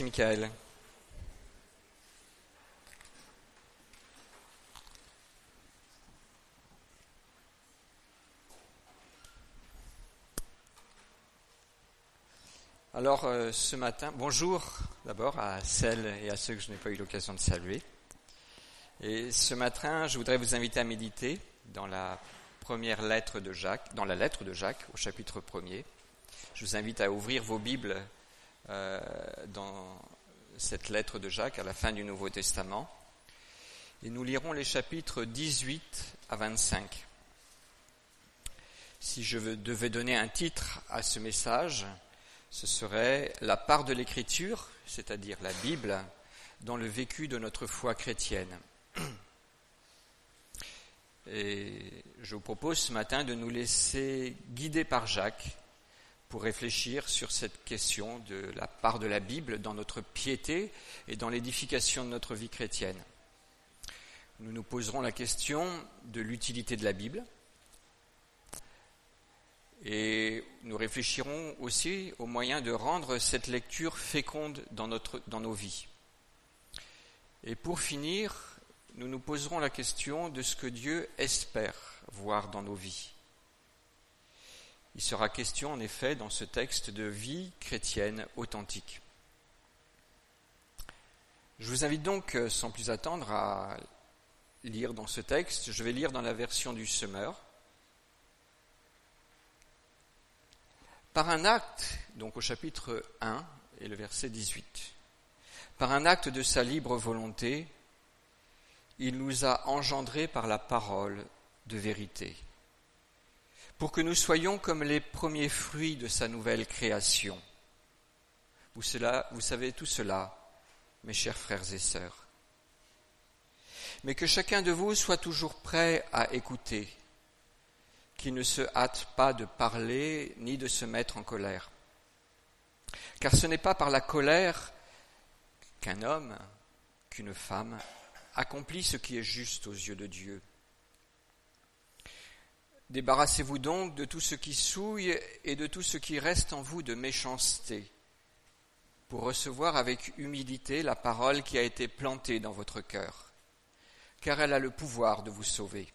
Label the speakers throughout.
Speaker 1: Merci Michael. Alors euh, ce matin, bonjour d'abord à celles et à ceux que je n'ai pas eu l'occasion de saluer. Et ce matin, je voudrais vous inviter à méditer dans la première lettre de Jacques, dans la lettre de Jacques au chapitre 1er. Je vous invite à ouvrir vos Bibles euh, dans cette lettre de Jacques à la fin du Nouveau Testament. Et nous lirons les chapitres 18 à 25. Si je devais donner un titre à ce message, ce serait la part de l'écriture, c'est-à-dire la Bible, dans le vécu de notre foi chrétienne. Et je vous propose ce matin de nous laisser guider par Jacques pour réfléchir sur cette question de la part de la Bible dans notre piété et dans l'édification de notre vie chrétienne. Nous nous poserons la question de l'utilité de la Bible, et nous réfléchirons aussi aux moyens de rendre cette lecture féconde dans, dans nos vies. Et pour finir, nous nous poserons la question de ce que Dieu espère voir dans nos vies. Il sera question en effet dans ce texte de vie chrétienne authentique. Je vous invite donc sans plus attendre à lire dans ce texte. Je vais lire dans la version du semeur. Par un acte, donc au chapitre 1 et le verset 18, par un acte de sa libre volonté, il nous a engendrés par la parole de vérité, pour que nous soyons comme les premiers fruits de sa nouvelle création. Vous, savez tout cela, mes chers frères et sœurs. Mais que chacun de vous soit toujours prêt à écouter, qui ne se hâte pas de parler ni de se mettre en colère. Car ce n'est pas par la colère qu'un homme, qu'une femme accomplit ce qui est juste aux yeux de Dieu. Débarrassez-vous donc de tout ce qui souille et de tout ce qui reste en vous de méchanceté, pour recevoir avec humilité la parole qui a été plantée dans votre cœur, car elle a le pouvoir de vous sauver.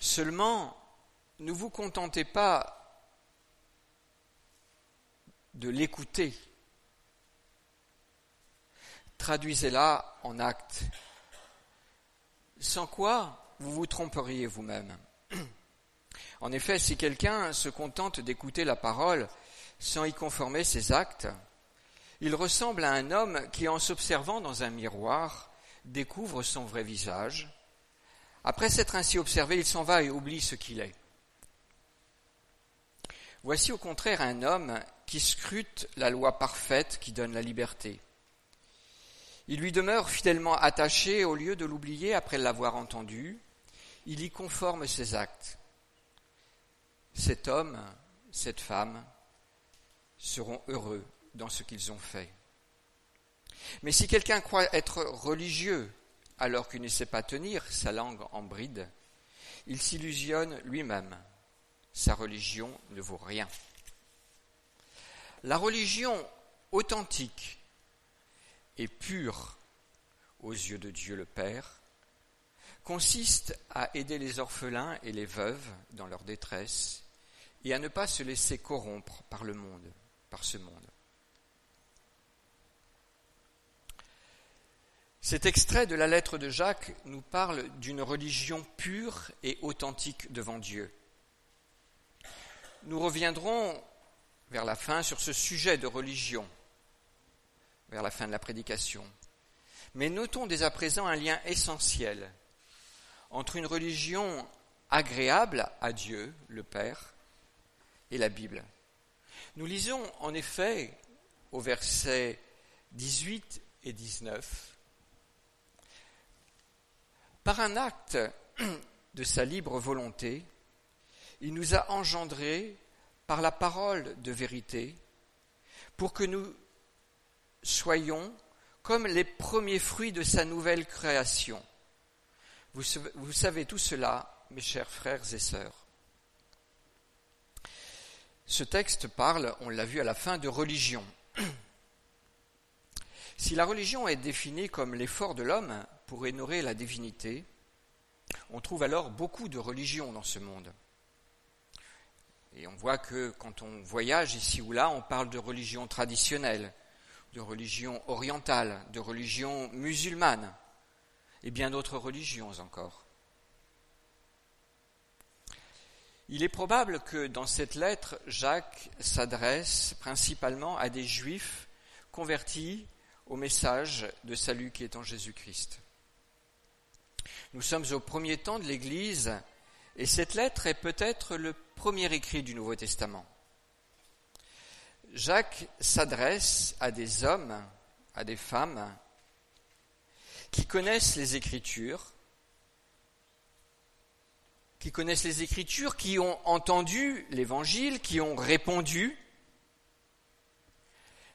Speaker 1: Seulement, ne vous contentez pas de l'écouter. Traduisez-la en actes. Sans quoi, vous vous tromperiez vous-même. En effet, si quelqu'un se contente d'écouter la parole sans y conformer ses actes, il ressemble à un homme qui, en s'observant dans un miroir, découvre son vrai visage après s'être ainsi observé, il s'en va et oublie ce qu'il est. Voici au contraire un homme qui scrute la loi parfaite qui donne la liberté. Il lui demeure fidèlement attaché au lieu de l'oublier après l'avoir entendu. Il y conforme ses actes. Cet homme, cette femme seront heureux dans ce qu'ils ont fait. Mais si quelqu'un croit être religieux alors qu'il ne sait pas tenir sa langue en bride, il s'illusionne lui-même. Sa religion ne vaut rien. La religion authentique et pure aux yeux de Dieu le Père consiste à aider les orphelins et les veuves dans leur détresse et à ne pas se laisser corrompre par le monde, par ce monde. Cet extrait de la lettre de Jacques nous parle d'une religion pure et authentique devant Dieu. Nous reviendrons vers la fin sur ce sujet de religion, vers la fin de la prédication. Mais notons dès à présent un lien essentiel entre une religion agréable à Dieu, le Père, et la Bible. Nous lisons en effet au verset 18 et 19 par un acte de sa libre volonté, il nous a engendrés par la parole de vérité pour que nous soyons comme les premiers fruits de sa nouvelle création. Vous, savez tout cela, mes chers frères et sœurs. Ce texte parle, on l'a vu à la fin, de religion. Si la religion est définie comme l'effort de l'homme pour honorer la divinité, on trouve alors beaucoup de religions dans ce monde. Et on voit que quand on voyage ici ou là, on parle de religion traditionnelle, de religion orientale, de religion musulmane, et bien d'autres religions encore. Il est probable que dans cette lettre, Jacques s'adresse principalement à des juifs convertis au message de salut qui est en Jésus-Christ. Nous sommes au premier temps de l'Église et cette lettre est peut-être le premier écrit du Nouveau Testament. Jacques s'adresse à des hommes, à des femmes qui connaissent les Écritures, qui connaissent les Écritures, qui ont entendu l'Évangile, qui ont répondu,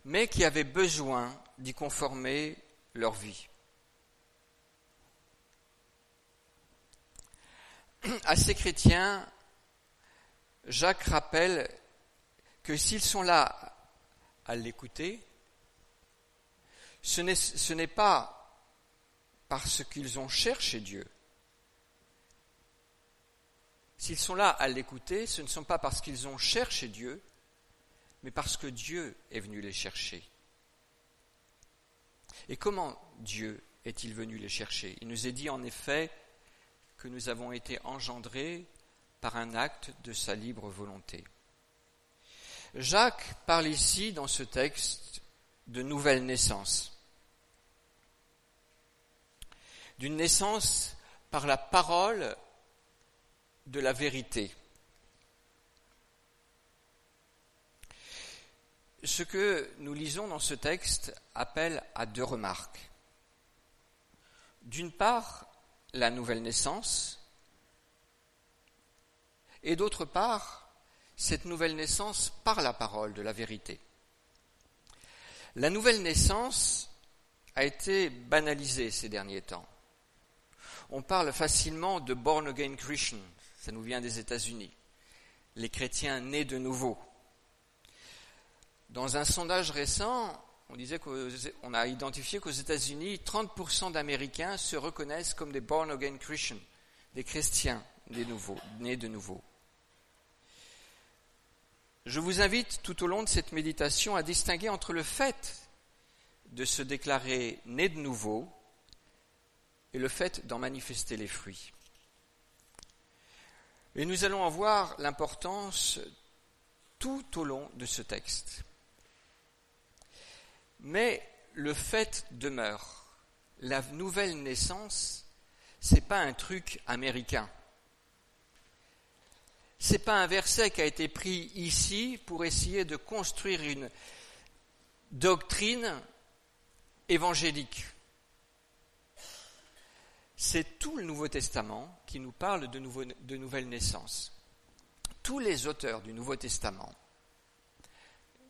Speaker 1: mais qui avaient besoin d'y conformer leur vie. À ces chrétiens, Jacques rappelle que s'ils sont là à l'écouter, ce n'est pas parce qu'ils ont cherché Dieu. S'ils sont là à l'écouter, ce ne sont pas parce qu'ils ont cherché Dieu, mais parce que Dieu est venu les chercher. Et comment Dieu est-il venu les chercher? Il nous est dit en effet que nous avons été engendrés par un acte de sa libre volonté. Jacques parle ici dans ce texte de nouvelle naissance. D'une naissance par la parole de la vérité. Ce que nous lisons dans ce texte appelle à deux remarques. D'une part, la nouvelle naissance, et d'autre part, cette nouvelle naissance par la parole de la vérité. La nouvelle naissance a été banalisée ces derniers temps on parle facilement de born again Christian. Ça nous vient des États-Unis. Les chrétiens nés de nouveau. Dans un sondage récent, on disait qu'on a identifié qu'aux États-Unis, 30% d'Américains se reconnaissent comme des born again Christians, des chrétiens nés de nouveau. Je vous invite tout au long de cette méditation à distinguer entre le fait de se déclarer né de nouveau et le fait d'en manifester les fruits. Et nous allons en voir l'importance tout au long de ce texte. Mais le fait demeure. La nouvelle naissance, c'est pas un truc américain. C'est pas un verset qui a été pris ici pour essayer de construire une doctrine évangélique c'est tout le Nouveau Testament qui nous parle de, de nouvelle naissance. Tous les auteurs du Nouveau Testament,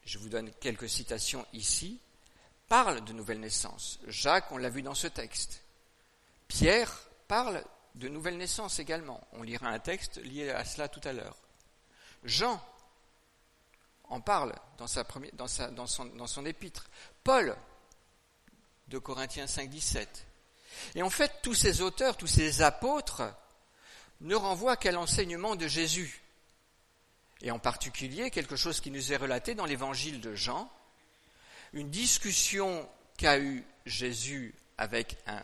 Speaker 1: je vous donne quelques citations ici, parlent de nouvelle naissance. Jacques, on l'a vu dans ce texte. Pierre parle de nouvelle naissance également. On lira un texte lié à cela tout à l'heure. Jean en parle dans, son, dans son épître. Paul, de Corinthiens 5, 17. Et en fait, tous ces auteurs, tous ces apôtres ne renvoient qu'à l'enseignement de Jésus. Et en particulier, quelque chose qui nous est relaté dans l'évangile de Jean, une discussion qu'a eue Jésus avec un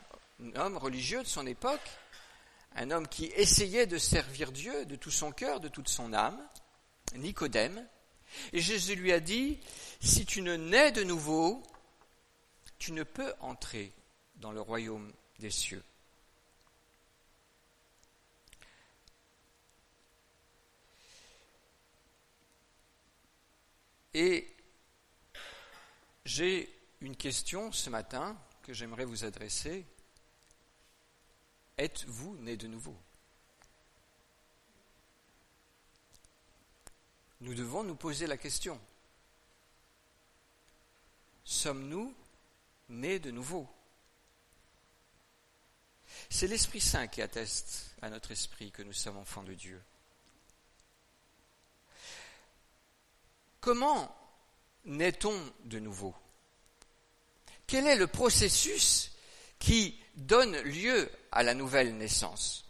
Speaker 1: homme religieux de son époque, un homme qui essayait de servir Dieu de tout son cœur, de toute son âme, Nicodème. Et Jésus lui a dit, si tu ne nais de nouveau, tu ne peux entrer dans le royaume des cieux. Et j'ai une question ce matin que j'aimerais vous adresser. Êtes-vous né de nouveau? Nous devons nous poser la question. Sommes-nous nés de nouveau? C'est l'Esprit Saint qui atteste à notre esprit que nous sommes enfants de Dieu. Comment naît-on de nouveau? Quel est le processus qui donne lieu à la nouvelle naissance?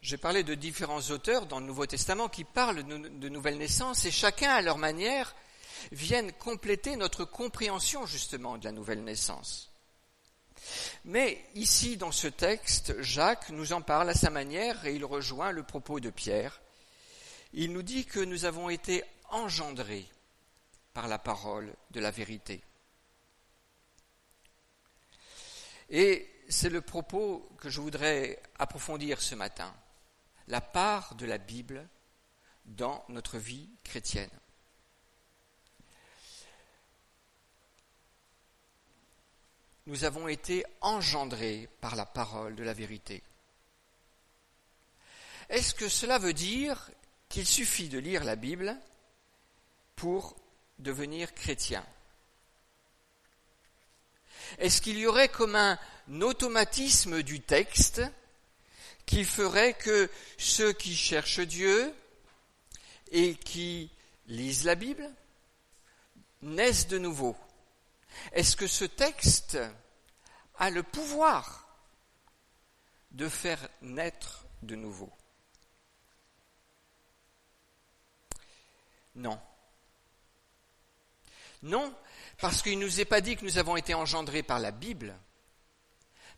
Speaker 1: J'ai parlé de différents auteurs dans le Nouveau Testament qui parlent de nouvelle naissance et chacun à leur manière viennent compléter notre compréhension justement de la nouvelle naissance. Mais ici, dans ce texte, Jacques nous en parle à sa manière et il rejoint le propos de Pierre. Il nous dit que nous avons été engendrés par la parole de la vérité. Et c'est le propos que je voudrais approfondir ce matin, la part de la Bible dans notre vie chrétienne. Nous avons été engendrés par la parole de la vérité. Est-ce que cela veut dire qu'il suffit de lire la Bible pour devenir chrétien? Est-ce qu'il y aurait comme un automatisme du texte qui ferait que ceux qui cherchent Dieu et qui lisent la Bible naissent de nouveau? Est-ce que ce texte a le pouvoir de faire naître de nouveau? Non. Non, parce qu'il ne nous est pas dit que nous avons été engendrés par la Bible,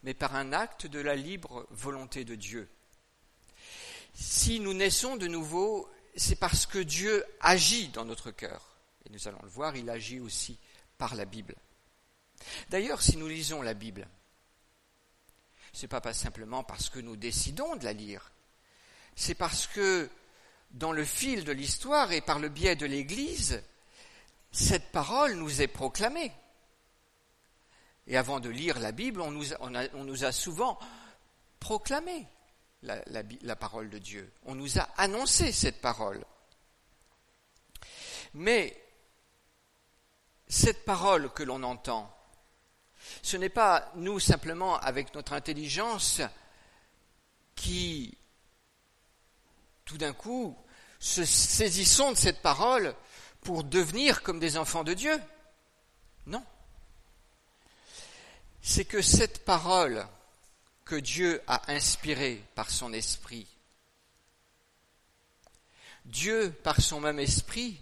Speaker 1: mais par un acte de la libre volonté de Dieu. Si nous naissons de nouveau, c'est parce que Dieu agit dans notre cœur. Et nous allons le voir, il agit aussi par la Bible. D'ailleurs, si nous lisons la Bible, ce n'est pas simplement parce que nous décidons de la lire, c'est parce que dans le fil de l'histoire et par le biais de l'Église, cette parole nous est proclamée. Et avant de lire la Bible, on nous a, souvent proclamé la, parole de Dieu. On nous a annoncé cette parole. Mais cette parole que l'on entend, ce n'est pas nous simplement avec notre intelligence qui, tout d'un coup, se saisissons de cette parole pour devenir comme des enfants de Dieu. Non. C'est que cette parole que Dieu a inspirée par son esprit, Dieu, par son même esprit,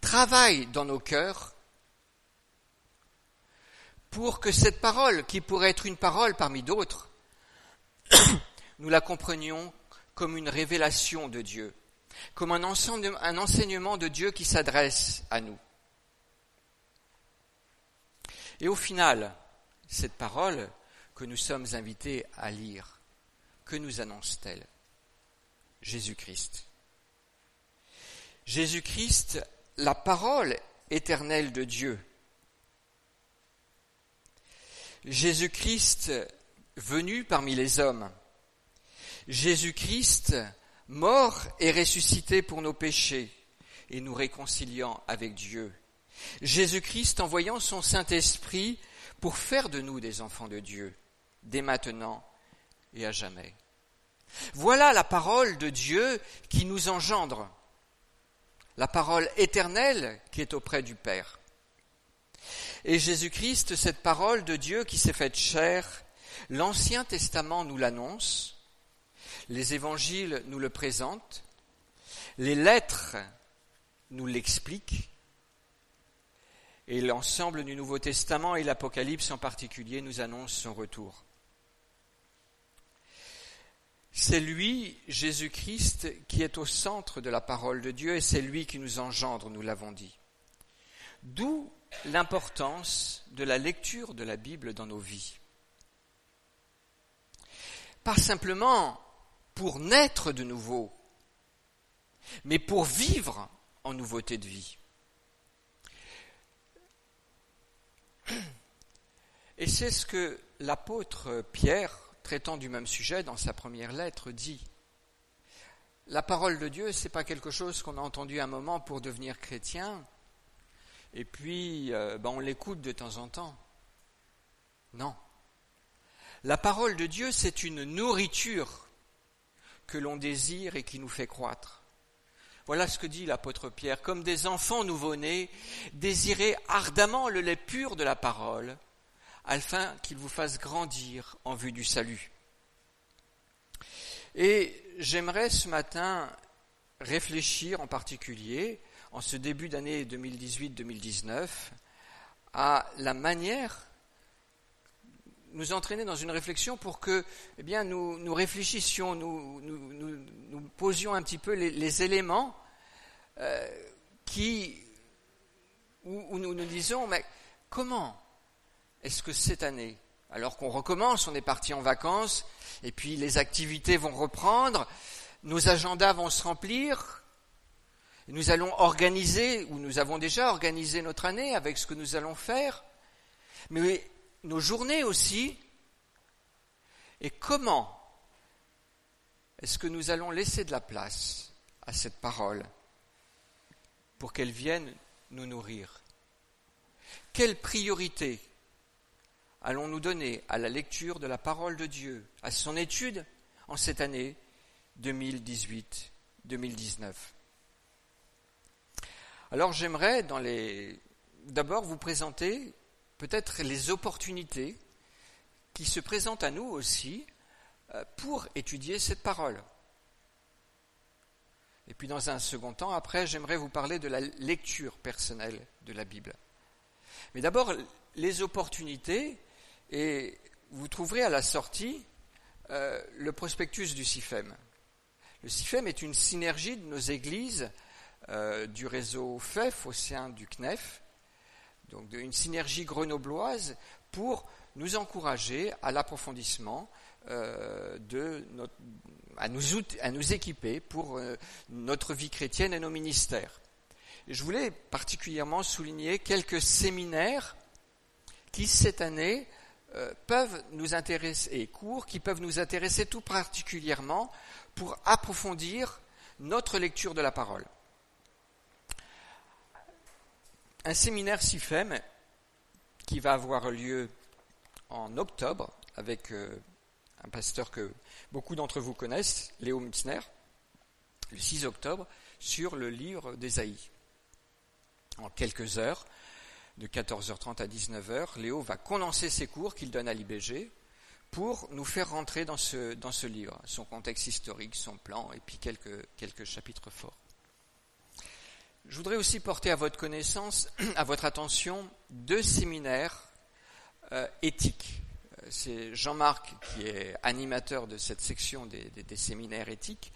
Speaker 1: travaille dans nos cœurs pour que cette parole, qui pourrait être une parole parmi d'autres, nous la comprenions comme une révélation de Dieu, comme un enseignement de Dieu qui s'adresse à nous. Et au final, cette parole que nous sommes invités à lire, que nous annonce-t-elle? Jésus-Christ. Jésus-Christ, la parole éternelle de Dieu, Jésus-Christ venu parmi les hommes, Jésus-Christ mort et ressuscité pour nos péchés et nous réconciliant avec Dieu, Jésus-Christ envoyant son Saint-Esprit pour faire de nous des enfants de Dieu, dès maintenant et à jamais. Voilà la parole de Dieu qui nous engendre, la parole éternelle qui est auprès du Père. Et Jésus-Christ, cette parole de Dieu qui s'est faite chair, l'Ancien Testament nous l'annonce, les évangiles nous le présentent, les lettres nous l'expliquent, et l'ensemble du Nouveau Testament et l'Apocalypse en particulier nous annoncent son retour. C'est lui, Jésus-Christ, qui est au centre de la parole de Dieu et c'est lui qui nous engendre, nous l'avons dit. D'où l'importance de la lecture de la Bible dans nos vies. Pas simplement pour naître de nouveau, mais pour vivre en nouveauté de vie. Et c'est ce que l'apôtre Pierre, traitant du même sujet dans sa première lettre, dit. La parole de Dieu, ce n'est pas quelque chose qu'on a entendu un moment pour devenir chrétien, et puis euh, ben, on l'écoute de temps en temps. Non. La parole de Dieu, c'est une nourriture que l'on désire et qui nous fait croître. Voilà ce que dit l'apôtre Pierre, comme des enfants nouveau-nés, désirez ardemment le lait pur de la parole, afin qu'il vous fasse grandir en vue du salut. Et j'aimerais ce matin réfléchir en particulier, en ce début d'année 2018-2019, à la manière nous entraîner dans une réflexion pour que eh bien, nous, nous réfléchissions, nous, nous, nous, posions un petit peu les, éléments euh, qui, où, où, nous nous disons, mais comment est-ce que cette année, alors qu'on recommence, on est parti en vacances, et puis les activités vont reprendre, nos agendas vont se remplir, nous allons organiser, ou nous avons déjà organisé notre année avec ce que nous allons faire, mais nos journées aussi, et comment est-ce que nous allons laisser de la place à cette parole pour qu'elle vienne nous nourrir? Quelle priorité allons-nous donner à la lecture de la parole de Dieu, à son étude en cette année 2018-2019 Alors j'aimerais d'abord vous présenter peut-être les opportunités qui se présentent à nous aussi euh, pour étudier cette parole. Et puis dans un second temps, après, j'aimerais vous parler de la lecture personnelle de la Bible. Mais d'abord, les opportunités, et vous trouverez à la sortie euh, le prospectus du CIFEM. Le CIFEM est une synergie de nos églises euh, du réseau FEF au sein du CNEF, donc une synergie grenobloise pour nous encourager à l'approfondissement euh, de à, nous, à nous équiper pour euh, notre vie chrétienne et nos ministères. je voulais particulièrement souligner quelques séminaires qui cette année peuvent nous intéresser et cours qui peuvent nous intéresser tout particulièrement pour approfondir notre lecture de la parole un séminaire SIFEM qui va avoir lieu en octobre avec euh, un pasteur que beaucoup d'entre vous connaissent, Léo Mutzner, le 6 octobre, sur le livre d'Ésaïe. En quelques heures, de 14h30 à 19h, Léo va condenser ses cours qu'il donne à l'IBG pour nous faire rentrer dans ce, livre, son contexte historique, son plan et puis quelques chapitres forts. Je voudrais aussi porter à votre connaissance, à votre attention, deux séminaires euh, éthiques. Euh, c'est Jean-Marc qui est animateur de cette section des, séminaires éthiques.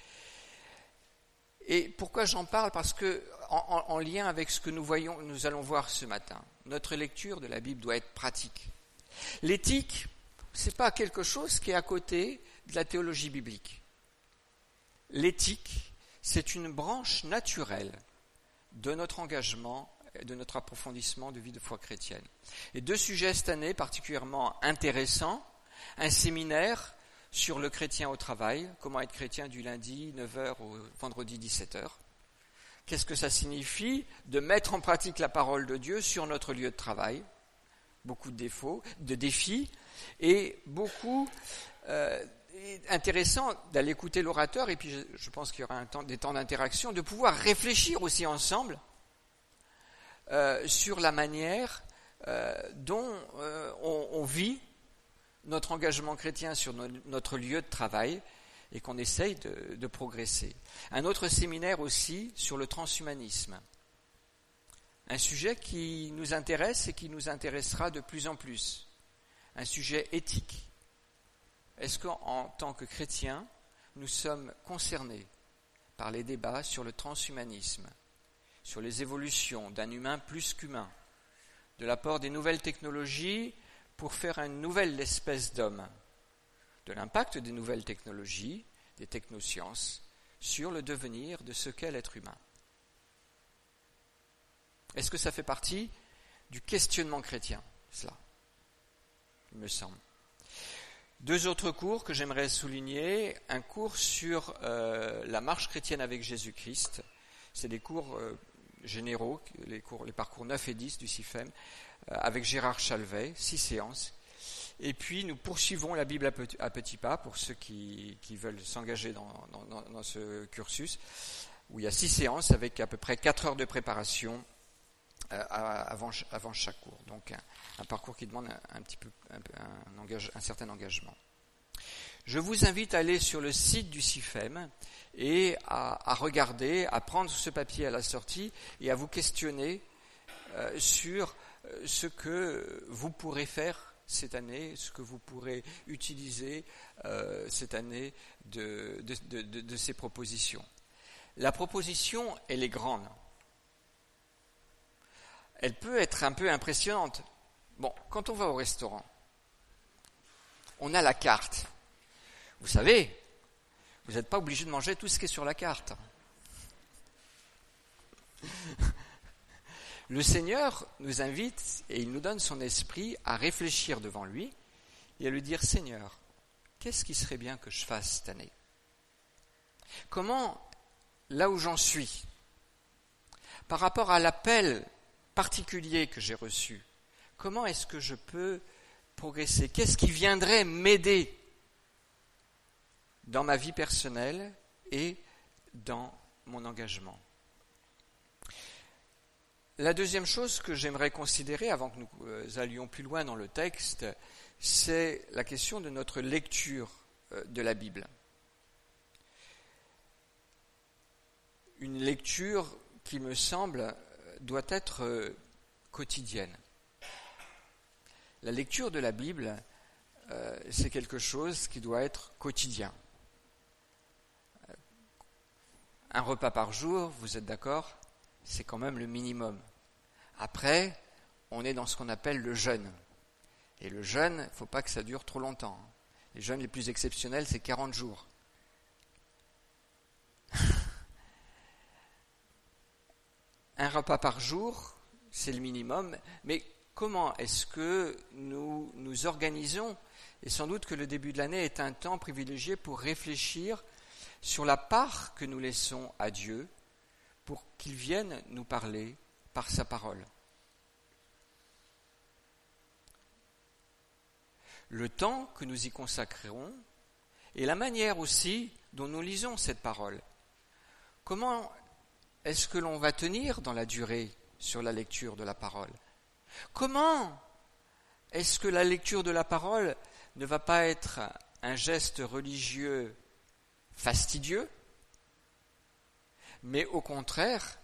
Speaker 1: Et pourquoi j'en parle? Parce que, en, lien avec ce que nous voyons, nous allons voir ce matin, notre lecture de la Bible doit être pratique. L'éthique, ce n'est pas quelque chose qui est à côté de la théologie biblique. L'éthique, c'est une branche naturelle de notre engagement de notre approfondissement de vie de foi chrétienne. Et deux sujets cette année particulièrement intéressants. Un séminaire sur le chrétien au travail, comment être chrétien du lundi 9h au vendredi 17h. Qu'est-ce que ça signifie de mettre en pratique la parole de Dieu sur notre lieu de travail? Beaucoup de défauts, de défis, et beaucoup euh, intéressant d'aller écouter l'orateur, et puis je, pense qu'il y aura des temps d'interaction, de pouvoir réfléchir aussi ensemble euh, sur la manière euh, dont euh, on, vit notre engagement chrétien sur notre lieu de travail et qu'on essaye de, progresser. Un autre séminaire aussi sur le transhumanisme. Un sujet qui nous intéresse et qui nous intéressera de plus en plus. Un sujet éthique est-ce qu'en tant que chrétiens, nous sommes concernés par les débats sur le transhumanisme, sur les évolutions d'un humain plus qu'humain, de l'apport des nouvelles technologies pour faire une nouvelle espèce d'homme, de l'impact des nouvelles technologies, des technosciences, sur le devenir de ce qu'est l'être humain? Est-ce que ça fait partie du questionnement chrétien, cela? Il me semble. Deux autres cours que j'aimerais souligner. Un cours sur euh, la marche chrétienne avec Jésus-Christ. C'est des cours euh, généraux, les, cours, les parcours 9 et 10 du CIFEM, euh, avec Gérard Chalvet, six séances. Et puis nous poursuivons la Bible à, petits pas pour ceux qui, veulent s'engager dans, ce cursus, où il y a six séances avec à peu près quatre heures de préparation avant, avant, chaque cours. Donc un, parcours qui demande un, petit peu un, certain engagement. Je vous invite à aller sur le site du CIFEM et à, regarder, à prendre ce papier à la sortie et à vous questionner euh, sur euh, ce que vous pourrez faire cette année, ce que vous pourrez utiliser cette année de, de ces propositions. La proposition, elle est grande elle peut être un peu impressionnante. Bon, quand on va au restaurant, on a la carte. Vous savez, vous n'êtes pas obligé de manger tout ce qui est sur la carte. Le Seigneur nous invite et il nous donne son esprit à réfléchir devant lui et à lui dire Seigneur, qu'est-ce qui serait bien que je fasse cette année? Comment, là où j'en suis, par rapport à l'appel particulier que j'ai reçu, comment est-ce que je peux progresser? Qu'est-ce qui viendrait m'aider dans ma vie personnelle et dans mon engagement? La deuxième chose que j'aimerais considérer avant que nous euh, allions plus loin dans le texte, c'est la question de notre lecture euh, de la Bible. Une lecture qui me semble doit être euh, quotidienne. La lecture de la Bible, euh, c'est quelque chose qui doit être quotidien. Un repas par jour, vous êtes d'accord C'est quand même le minimum. Après, on est dans ce qu'on appelle le jeûne. Et le jeûne, il ne faut pas que ça dure trop longtemps. Les jeûnes les plus exceptionnels, c'est 40 jours. un repas par jour, c'est le minimum, mais comment est-ce que nous nous organisons Et sans doute que le début de l'année est un temps privilégié pour réfléchir sur la part que nous laissons à Dieu pour qu'il vienne nous parler par sa parole. Le temps que nous y consacrerons et la manière aussi dont nous lisons cette parole. Comment est-ce que l'on va tenir dans la durée sur la lecture de la parole? Comment est-ce que la lecture de la parole ne va pas être un geste religieux fastidieux, mais au contraire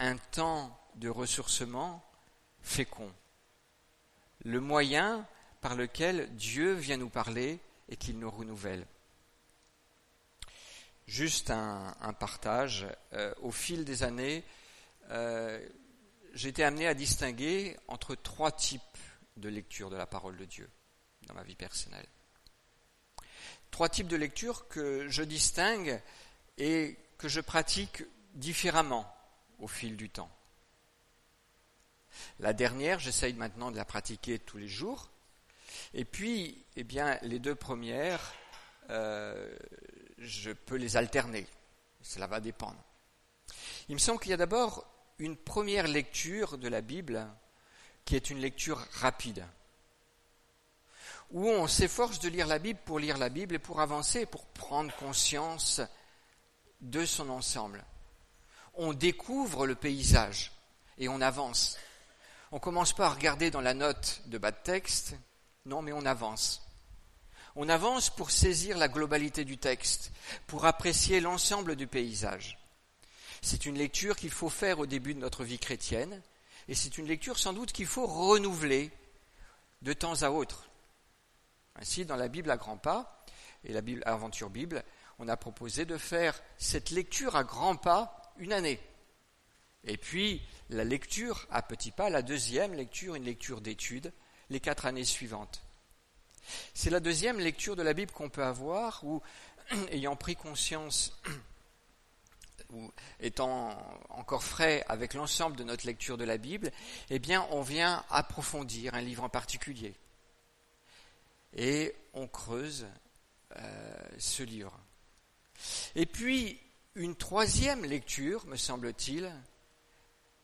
Speaker 1: un temps de ressourcement fécond, le moyen par lequel Dieu vient nous parler et qu'il nous renouvelle? Juste un, partage. Euh, au fil des années, euh, j'ai été amené à distinguer entre trois types de lecture de la parole de Dieu dans ma vie personnelle. Trois types de lecture que je distingue et que je pratique différemment au fil du temps. La dernière, j'essaye maintenant de la pratiquer tous les jours. Et puis, eh bien, les deux premières, euh, je peux les alterner. Cela va dépendre. Il me semble qu'il y a d'abord une première lecture de la Bible qui est une lecture rapide, où on s'efforce de lire la Bible pour lire la Bible et pour avancer, pour prendre conscience de son ensemble. On découvre le paysage et on avance. On ne commence pas à regarder dans la note de bas de texte, non, mais on avance. On avance pour saisir la globalité du texte, pour apprécier l'ensemble du paysage. C'est une lecture qu'il faut faire au début de notre vie chrétienne, et c'est une lecture sans doute qu'il faut renouveler de temps à autre. Ainsi, dans la Bible à grands pas et la Bible Aventure Bible, on a proposé de faire cette lecture à grands pas une année. Et puis, la lecture à petits pas, la deuxième lecture, une lecture d'étude, les quatre années suivantes. C'est la deuxième lecture de la Bible qu'on peut avoir où, ayant pris conscience ou étant encore frais avec l'ensemble de notre lecture de la Bible, eh bien, on vient approfondir un livre en particulier. Et on creuse euh, ce livre. Et puis, une troisième lecture, me semble-t-il,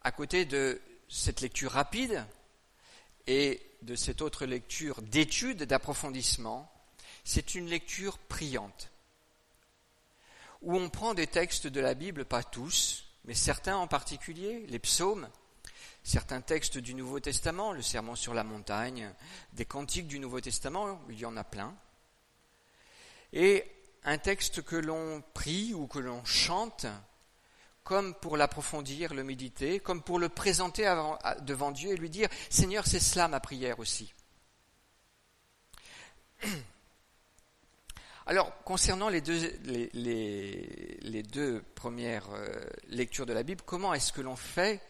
Speaker 1: à côté de cette lecture rapide et de cette autre lecture d'étude, d'approfondissement, c'est une lecture priante, où on prend des textes de la Bible, pas tous, mais certains en particulier, les psaumes, certains textes du Nouveau Testament, le Sermon sur la montagne, des cantiques du Nouveau Testament, il y en a plein, et un texte que l'on prie ou que l'on chante, comme pour l'approfondir, le méditer, comme pour le présenter devant Dieu et lui dire Seigneur, c'est cela ma prière aussi. Alors, concernant les deux, les, deux premières euh, lectures de la Bible, comment est-ce que l'on fait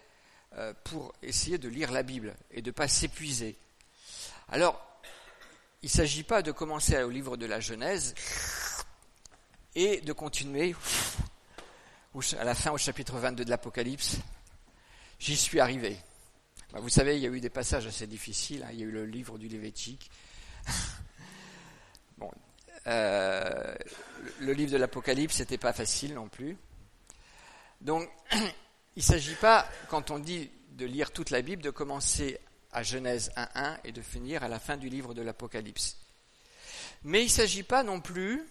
Speaker 1: euh, pour essayer de lire la Bible et de ne pas s'épuiser? Alors, il ne s'agit pas de commencer au livre de la Genèse et de continuer à la fin au chapitre 22 de l'Apocalypse. J'y suis arrivé. Bah, vous savez, il y a eu des passages assez difficiles. Hein. Il y a eu le livre du Lévitique. bon, euh, le livre de l'Apocalypse, n'était pas facile non plus. Donc, il ne s'agit pas, quand on dit de lire toute la Bible, de commencer à Genèse 1.1 et de finir à la fin du livre de l'Apocalypse. Mais il ne s'agit pas non plus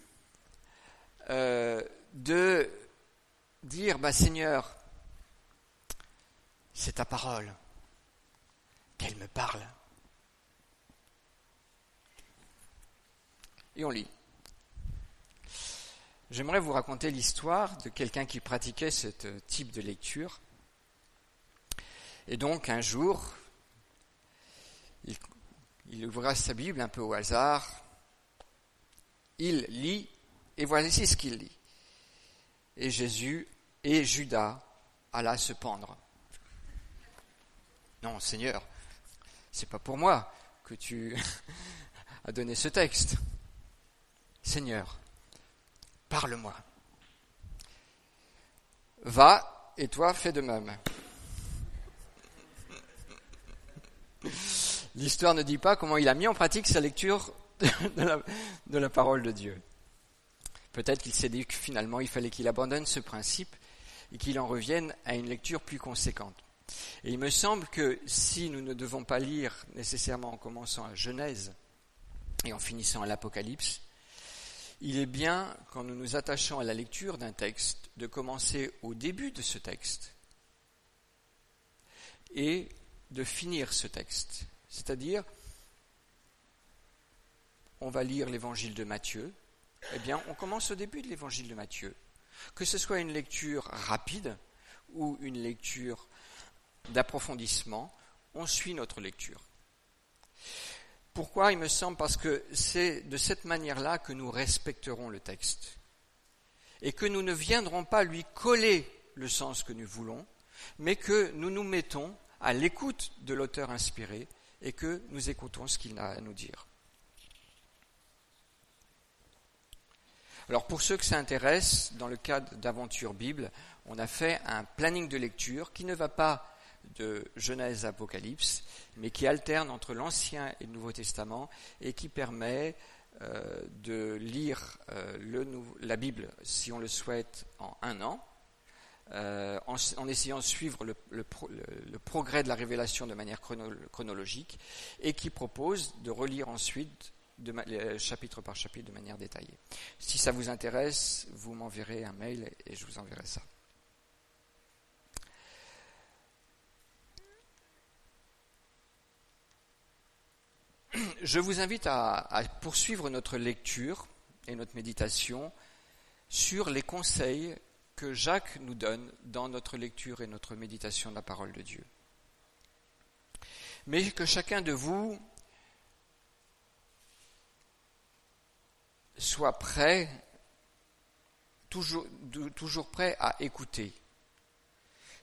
Speaker 1: euh, de dire, bah, Seigneur, c'est ta parole, qu'elle me parle. Et on lit. J'aimerais vous raconter l'histoire de quelqu'un qui pratiquait ce type de lecture. Et donc, un jour, il, il ouvra sa Bible un peu au hasard, il lit, et voici ce qu'il lit. Et Jésus et Judas alla se pendre. Non, Seigneur, c'est pas pour moi que tu as donné ce texte. Seigneur, Parle-moi. Va, et toi fais de même. L'histoire ne dit pas comment il a mis en pratique sa lecture de la, de la parole de Dieu. Peut-être qu'il s'est dit que finalement il fallait qu'il abandonne ce principe et qu'il en revienne à une lecture plus conséquente. Il me semble que si nous ne devons pas lire nécessairement en commençant à Genèse et en finissant à l'Apocalypse, il est bien, quand nous nous attachons à la lecture d'un texte, de commencer au début de ce texte et de finir ce texte. C'est-à-dire, on va lire l'évangile de Matthieu, eh bien, on commence au début de l'évangile de Matthieu. Que ce soit une lecture rapide ou une lecture d'approfondissement, on suit notre lecture. Pourquoi Il me semble parce que c'est de cette manière-là que nous respecterons le texte et que nous ne viendrons pas lui coller le sens que nous voulons, mais que nous nous mettons à l'écoute de l'auteur inspiré et que nous écoutons ce qu'il a à nous dire. Alors pour ceux que ça intéresse, dans le cadre d'Aventure Bible, on a fait un planning de lecture qui ne va pas de Genèse Apocalypse, mais qui alterne entre l'Ancien et le Nouveau Testament et qui permet euh, de lire euh, la Bible, si on le souhaite, en un an, euh, en, essayant de suivre le, progrès de la révélation de manière chronologique, et qui propose de relire ensuite de, chapitre par chapitre de manière détaillée. Si ça vous intéresse, vous m'enverrez un mail et je vous enverrai ça. je vous invite à, poursuivre notre lecture et notre méditation sur les conseils que Jacques nous donne dans notre lecture et notre méditation de la parole de Dieu. Mais que chacun de vous soit prêt, toujours, toujours prêt à écouter,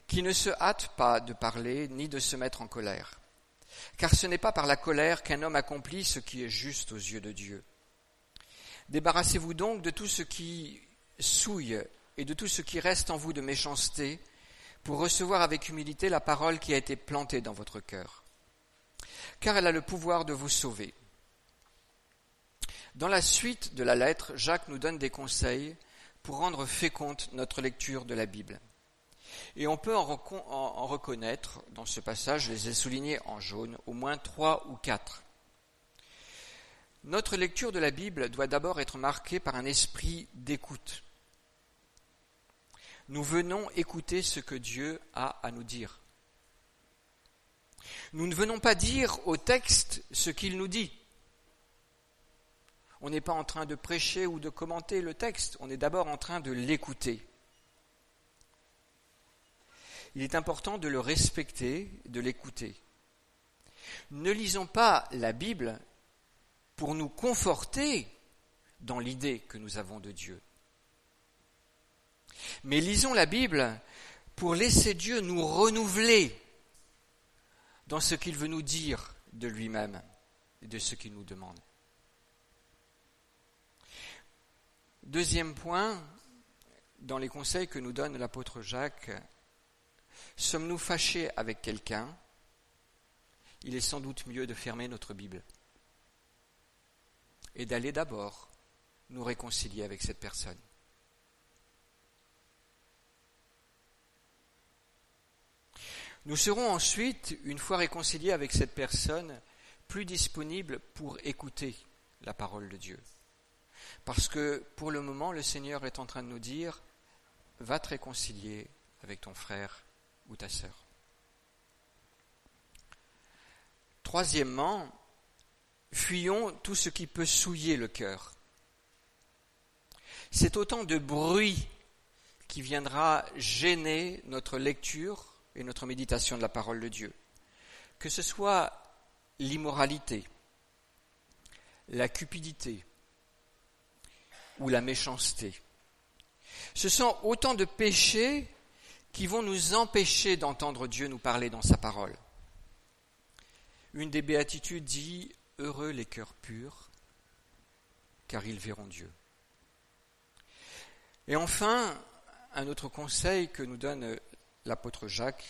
Speaker 1: qui ne se hâte pas de parler ni de se mettre en colère car ce n'est pas par la colère qu'un homme accomplit ce qui est juste aux yeux de Dieu. Débarrassez-vous donc de tout ce qui souille et de tout ce qui reste en vous de méchanceté, pour recevoir avec humilité la parole qui a été plantée dans votre cœur, car elle a le pouvoir de vous sauver. Dans la suite de la lettre, Jacques nous donne des conseils pour rendre féconde notre lecture de la Bible. Et on peut en, reconnaître, dans ce passage, je les ai soulignés en jaune, au moins trois ou quatre. Notre lecture de la Bible doit d'abord être marquée par un esprit d'écoute. nous venons écouter ce que Dieu a à nous dire. Nous ne venons pas dire au texte ce qu'il nous dit. On n'est pas en train de prêcher ou de commenter le texte, on est d'abord en train de l'écouter. Il est important de le respecter, de l'écouter. Ne lisons pas la Bible pour nous conforter dans l'idée que nous avons de Dieu. Mais lisons la Bible pour laisser Dieu nous renouveler dans ce qu'il veut nous dire de lui-même et de ce qu'il nous demande. Deuxième point, dans les conseils que nous donne l'apôtre Jacques, sommes-nous fâchés avec quelqu'un? Il est sans doute mieux de fermer notre Bible et d'aller d'abord nous réconcilier avec cette personne. Nous serons ensuite, une fois réconciliés avec cette personne, plus disponibles pour écouter la parole de Dieu. Parce que pour le moment, le Seigneur est en train de nous dire, va te réconcilier avec ton frère ou ta sœur. Troisièmement, fuyons tout ce qui peut souiller le cœur. C'est autant de bruit qui viendra gêner notre lecture et notre méditation de la parole de Dieu. Que ce soit l'immoralité, la cupidité ou la méchanceté. Ce sont autant de péchés qui vont nous empêcher d'entendre Dieu nous parler dans sa parole. Une des béatitudes dit Heureux les cœurs purs, car ils verront Dieu. Et enfin, un autre conseil que nous donne l'apôtre Jacques,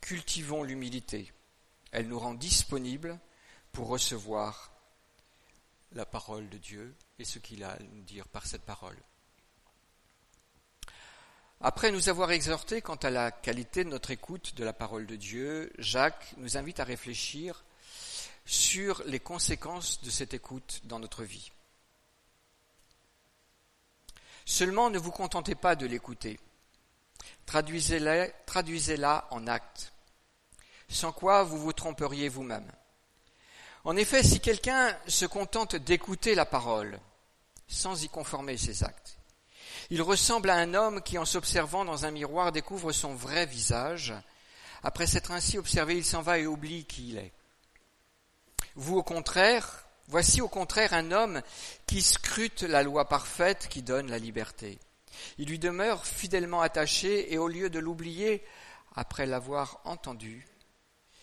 Speaker 1: cultivons l'humilité. Elle nous rend disponibles pour recevoir la parole de Dieu et ce qu'il a à nous dire par cette parole. Après nous avoir exhorté quant à la qualité de notre écoute de la parole de Dieu, Jacques nous invite à réfléchir sur les conséquences de cette écoute dans notre vie. Seulement ne vous contentez pas de l'écouter. Traduisez-la traduisez en actes, sans quoi vous vous tromperiez vous-même. En effet, si quelqu'un se contente d'écouter la parole, sans y conformer ses actes, il ressemble à un homme qui, en s'observant dans un miroir, découvre son vrai visage. Après s'être ainsi observé, il s'en va et oublie qui il est. Vous, au contraire, voici au contraire un homme qui scrute la loi parfaite qui donne la liberté. Il lui demeure fidèlement attaché et au lieu de l'oublier, après l'avoir entendu,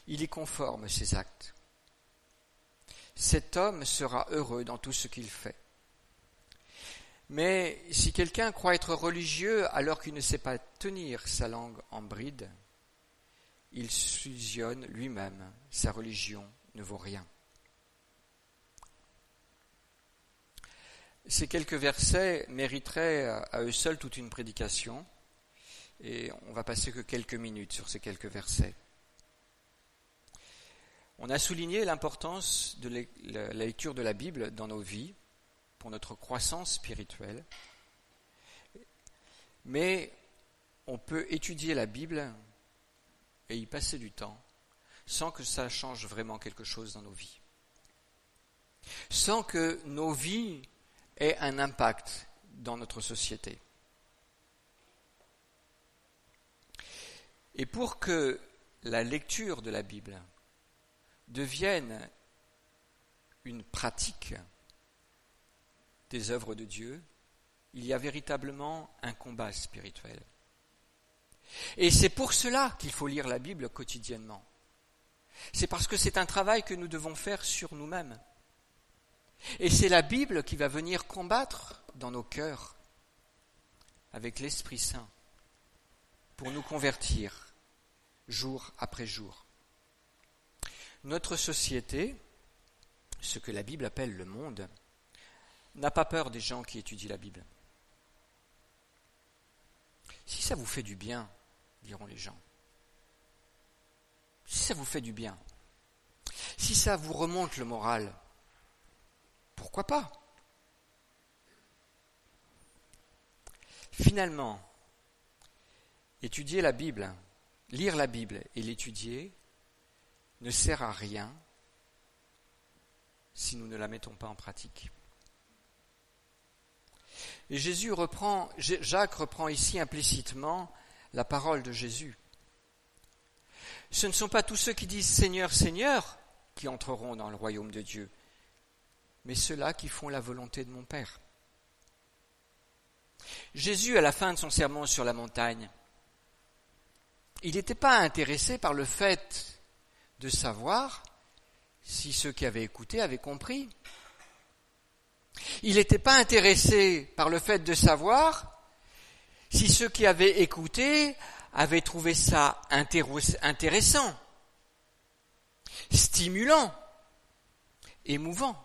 Speaker 1: il y conforme ses actes. Cet homme sera heureux dans tout ce qu'il fait. Mais si quelqu'un croit être religieux alors qu'il ne sait pas tenir sa langue en bride, il fusionne lui-même, sa religion ne vaut rien. Ces quelques versets mériteraient à eux seuls toute une prédication, et on va passer que quelques minutes sur ces quelques versets. On a souligné l'importance de la lecture de la Bible dans nos vies pour notre croissance spirituelle, mais on peut étudier la Bible et y passer du temps sans que ça change vraiment quelque chose dans nos vies, sans que nos vies ait un impact dans notre société. Et pour que la lecture de la Bible devienne une pratique des œuvres de Dieu, il y a véritablement un combat spirituel. Et c'est pour cela qu'il faut lire la Bible quotidiennement. C'est parce que c'est un travail que nous devons faire sur nous-mêmes. Et c'est la Bible qui va venir combattre dans nos cœurs avec l'Esprit Saint pour nous convertir jour après jour. Notre société, ce que la Bible appelle le monde, n'a pas peur des gens qui étudient la Bible. Si ça vous fait du bien, diront les gens, si ça vous fait du bien, si ça vous remonte le moral, pourquoi pas? Finalement, étudier la Bible, lire la Bible et l'étudier ne sert à rien si nous ne la mettons pas en pratique. Jésus reprend, Jacques reprend ici implicitement la parole de Jésus. Ce ne sont pas tous ceux qui disent Seigneur, Seigneur qui entreront dans le royaume de Dieu, mais ceux-là qui font la volonté de mon Père. Jésus, à la fin de son sermon sur la montagne, il n'était pas intéressé par le fait de savoir si ceux qui avaient écouté avaient compris. Il n'était pas intéressé par le fait de savoir si ceux qui avaient écouté avaient trouvé ça intéressant, stimulant, émouvant.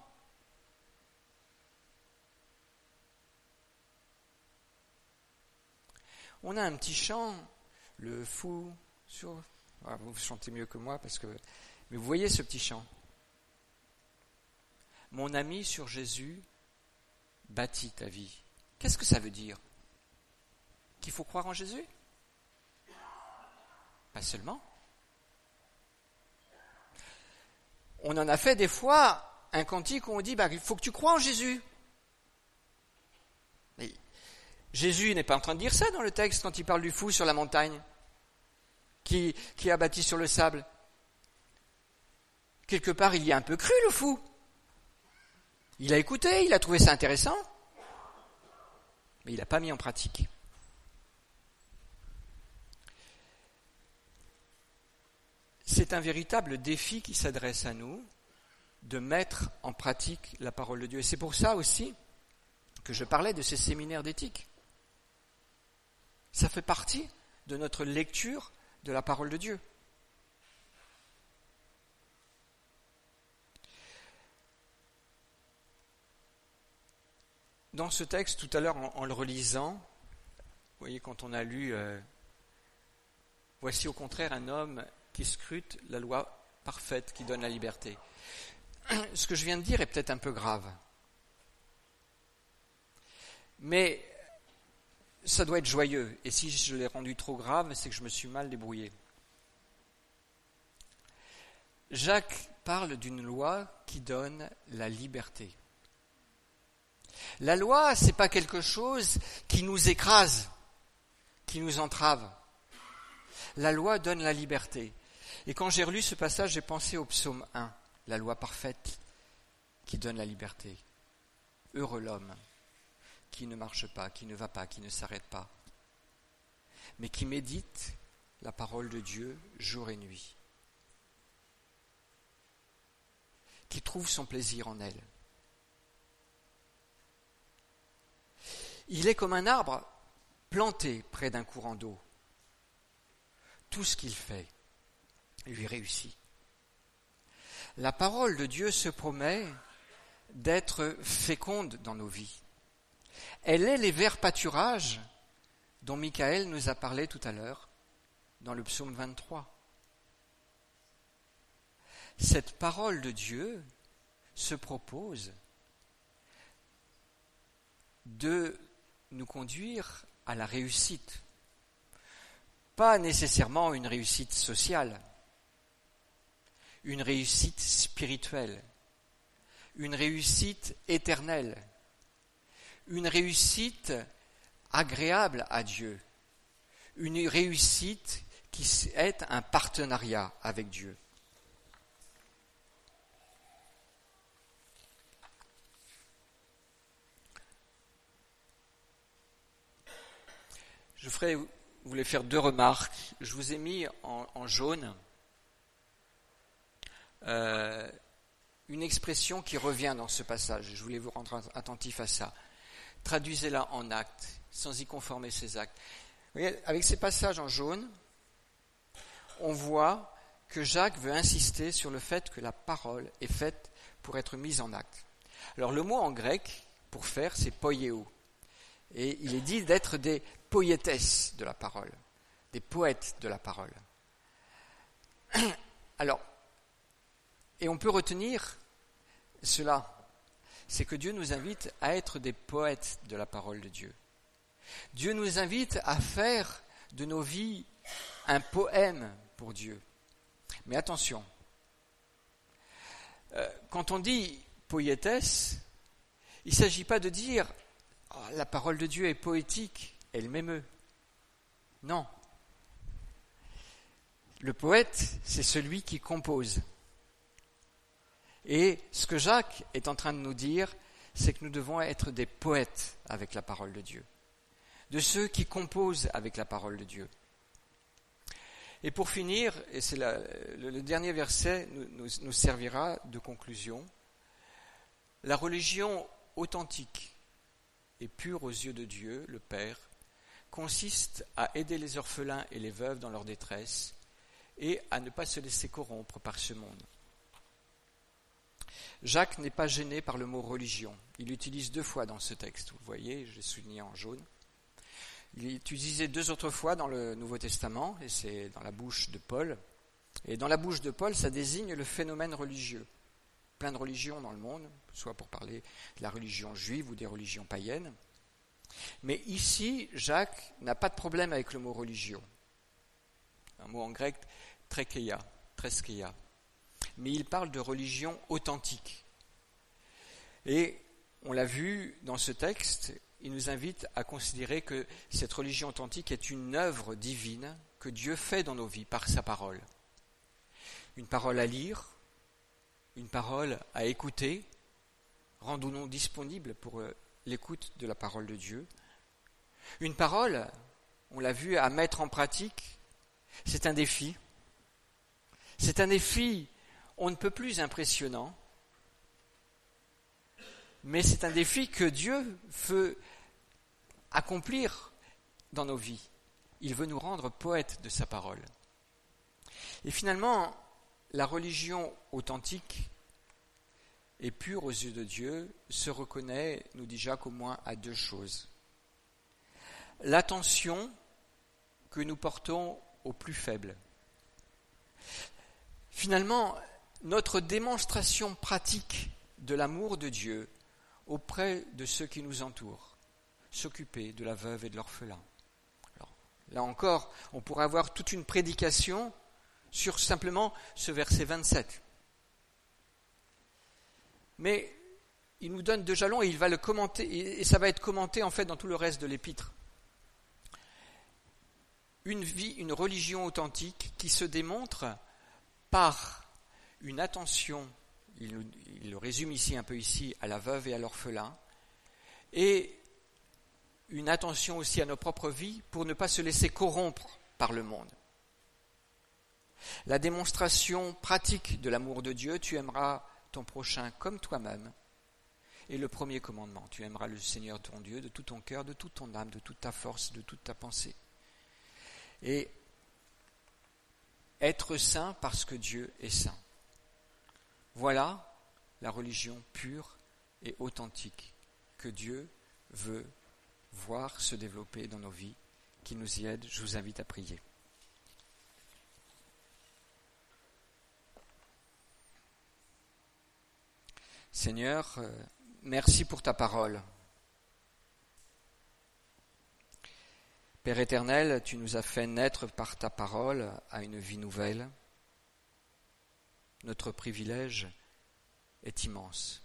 Speaker 1: On a un petit chant, le fou sur. Ah, vous chantez mieux que moi parce que. Mais vous voyez ce petit chant. Mon ami sur Jésus bâtit ta vie. Qu'est-ce que ça veut dire? Qu'il faut croire en Jésus? Pas seulement. On en a fait des fois un cantique où on dit bah, il faut que tu crois en Jésus. Jésus n'est pas en train de dire ça dans le texte quand il parle du fou sur la montagne, qui, a bâti sur le sable. Quelque part, il y a un peu cru le fou. Il a écouté, il a trouvé ça intéressant, mais il n'a pas mis en pratique. C'est un véritable défi qui s'adresse à nous de mettre en pratique la parole de Dieu. Et c'est pour ça aussi que je parlais de ces séminaires d'éthique. Ça fait partie de notre lecture de la parole de Dieu. Dans ce texte, tout à l'heure, en, le relisant, vous voyez, quand on a lu euh, Voici au contraire un homme qui scrute la loi parfaite qui donne la liberté. Ce que je viens de dire est peut-être un peu grave. Mais ça doit être joyeux. Et si je l'ai rendu trop grave, c'est que je me suis mal débrouillé. Jacques parle d'une loi qui donne la liberté. La loi, c'est pas quelque chose qui nous écrase, qui nous entrave. La loi donne la liberté. Et quand j'ai relu ce passage, j'ai pensé au psaume 1, la loi parfaite qui donne la liberté. Heureux l'homme qui ne marche pas, qui ne va pas, qui ne s'arrête pas, mais qui médite la parole de Dieu jour et nuit, qui trouve son plaisir en elle. Il est comme un arbre planté près d'un courant d'eau. Tout ce qu'il fait lui réussit. La parole de Dieu se promet d'être féconde dans nos vies. Elle est les verts pâturages dont Michael nous a parlé tout à l'heure dans le psaume 23. Cette parole de Dieu se propose de nous conduire à la réussite. Pas nécessairement une réussite sociale, une réussite spirituelle, une réussite éternelle, une réussite agréable à Dieu, une réussite qui est un partenariat avec Dieu. Je voulais faire deux remarques. Je vous ai mis en, jaune euh, une expression qui revient dans ce passage. Je voulais vous rendre attentif à ça. Traduisez-la en actes, sans y conformer ces actes. avec ces passages en jaune, on voit que Jacques veut insister sur le fait que la parole est faite pour être mise en acte. Alors le mot en grec pour faire, c'est poieo. Et il est dit d'être des poétesses de la parole, des poètes de la parole. Alors, et on peut retenir cela, c'est que Dieu nous invite à être des poètes de la parole de Dieu. Dieu nous invite à faire de nos vies un poème pour Dieu. Mais attention, euh, quand on dit poétesse, il ne s'agit pas de dire oh, la parole de Dieu est poétique, elle m'émeut. Non. Le poète, c'est celui qui compose. Et ce que Jacques est en train de nous dire, c'est que nous devons être des poètes avec la parole de Dieu, de ceux qui composent avec la parole de Dieu. Et pour finir, et c'est le, dernier verset nous, servira de conclusion, la religion authentique et pure aux yeux de Dieu, le Père, consiste à aider les orphelins et les veuves dans leur détresse et à ne pas se laisser corrompre par ce monde. Jacques n'est pas gêné par le mot religion. Il l'utilise deux fois dans ce texte. Vous voyez, je l'ai souligné en jaune. Il est utilisé deux autres fois dans le Nouveau Testament, et c'est dans la bouche de Paul. Et dans la bouche de Paul, ça désigne le phénomène religieux. Plein de religions dans le monde, soit pour parler de la religion juive ou des religions païennes. Mais ici, Jacques n'a pas de problème avec le mot religion. Un mot en grec, trekeia, treskeia. Mais il parle de religion authentique. Et on l'a vu dans ce texte, il nous invite à considérer que cette religion authentique est une œuvre divine que Dieu fait dans nos vies par sa parole. Une parole à lire, une parole à écouter, rendons-nous disponibles pour euh, l'écoute de la parole de Dieu. Une parole, on l'a vu, à mettre en pratique, c'est un défi. C'est un défi on ne peut plus impressionnant, mais c'est un défi que Dieu veut accomplir dans nos vies. Il veut nous rendre poètes de sa parole. Et finalement, la religion authentique et pure aux yeux de Dieu se reconnaît, nous dit Jacques, au moins à deux choses. L'attention que nous portons aux plus faibles. Finalement, notre démonstration pratique de l'amour de Dieu auprès de ceux qui nous entourent s'occuper de la veuve et de l'orphelin. Là encore, on pourrait avoir toute une prédication sur simplement ce verset 27. Mais il nous donne deux jalons et il va le commenter, et ça va être commenté en fait dans tout le reste de l'épître. Une vie, une religion authentique qui se démontre par une attention, il, le résume ici un peu ici, à la veuve et à l'orphelin, et une attention aussi à nos propres vies pour ne pas se laisser corrompre par le monde. La démonstration pratique de l'amour de Dieu, tu aimeras ton prochain comme toi-même. Et le premier commandement, tu aimeras le Seigneur ton Dieu de tout ton cœur, de toute ton âme, de toute ta force, de toute ta pensée. Et être saint parce que Dieu est saint. Voilà la religion pure et authentique que Dieu veut voir se développer dans nos vies, qui nous y aide. Je vous invite à prier. Seigneur, euh, merci pour ta parole. Père éternel, tu nous as fait naître par ta parole à une vie nouvelle. Notre privilège est immense.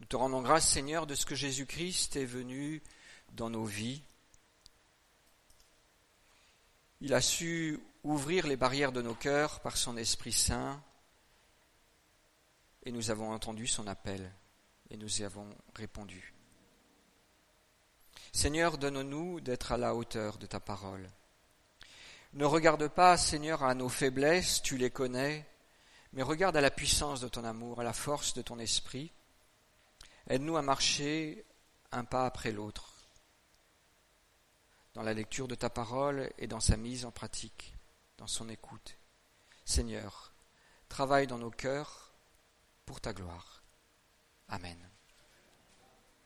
Speaker 1: Nous te rendons grâce, Seigneur, de ce que Jésus-Christ est venu dans nos vies. Il a su ouvrir les barrières de nos cœurs par son Esprit Saint et nous avons entendu son appel et nous y avons répondu. Seigneur, donne-nous d'être à la hauteur de ta parole. Ne regarde pas, Seigneur, à nos faiblesses, tu les connais, mais regarde à la puissance de ton amour, à la force de ton esprit, Aide-nous à marcher un pas après l'autre dans la lecture de ta parole et dans sa mise en pratique, dans son écoute. Seigneur, travaille dans nos cœurs pour ta gloire. Amen.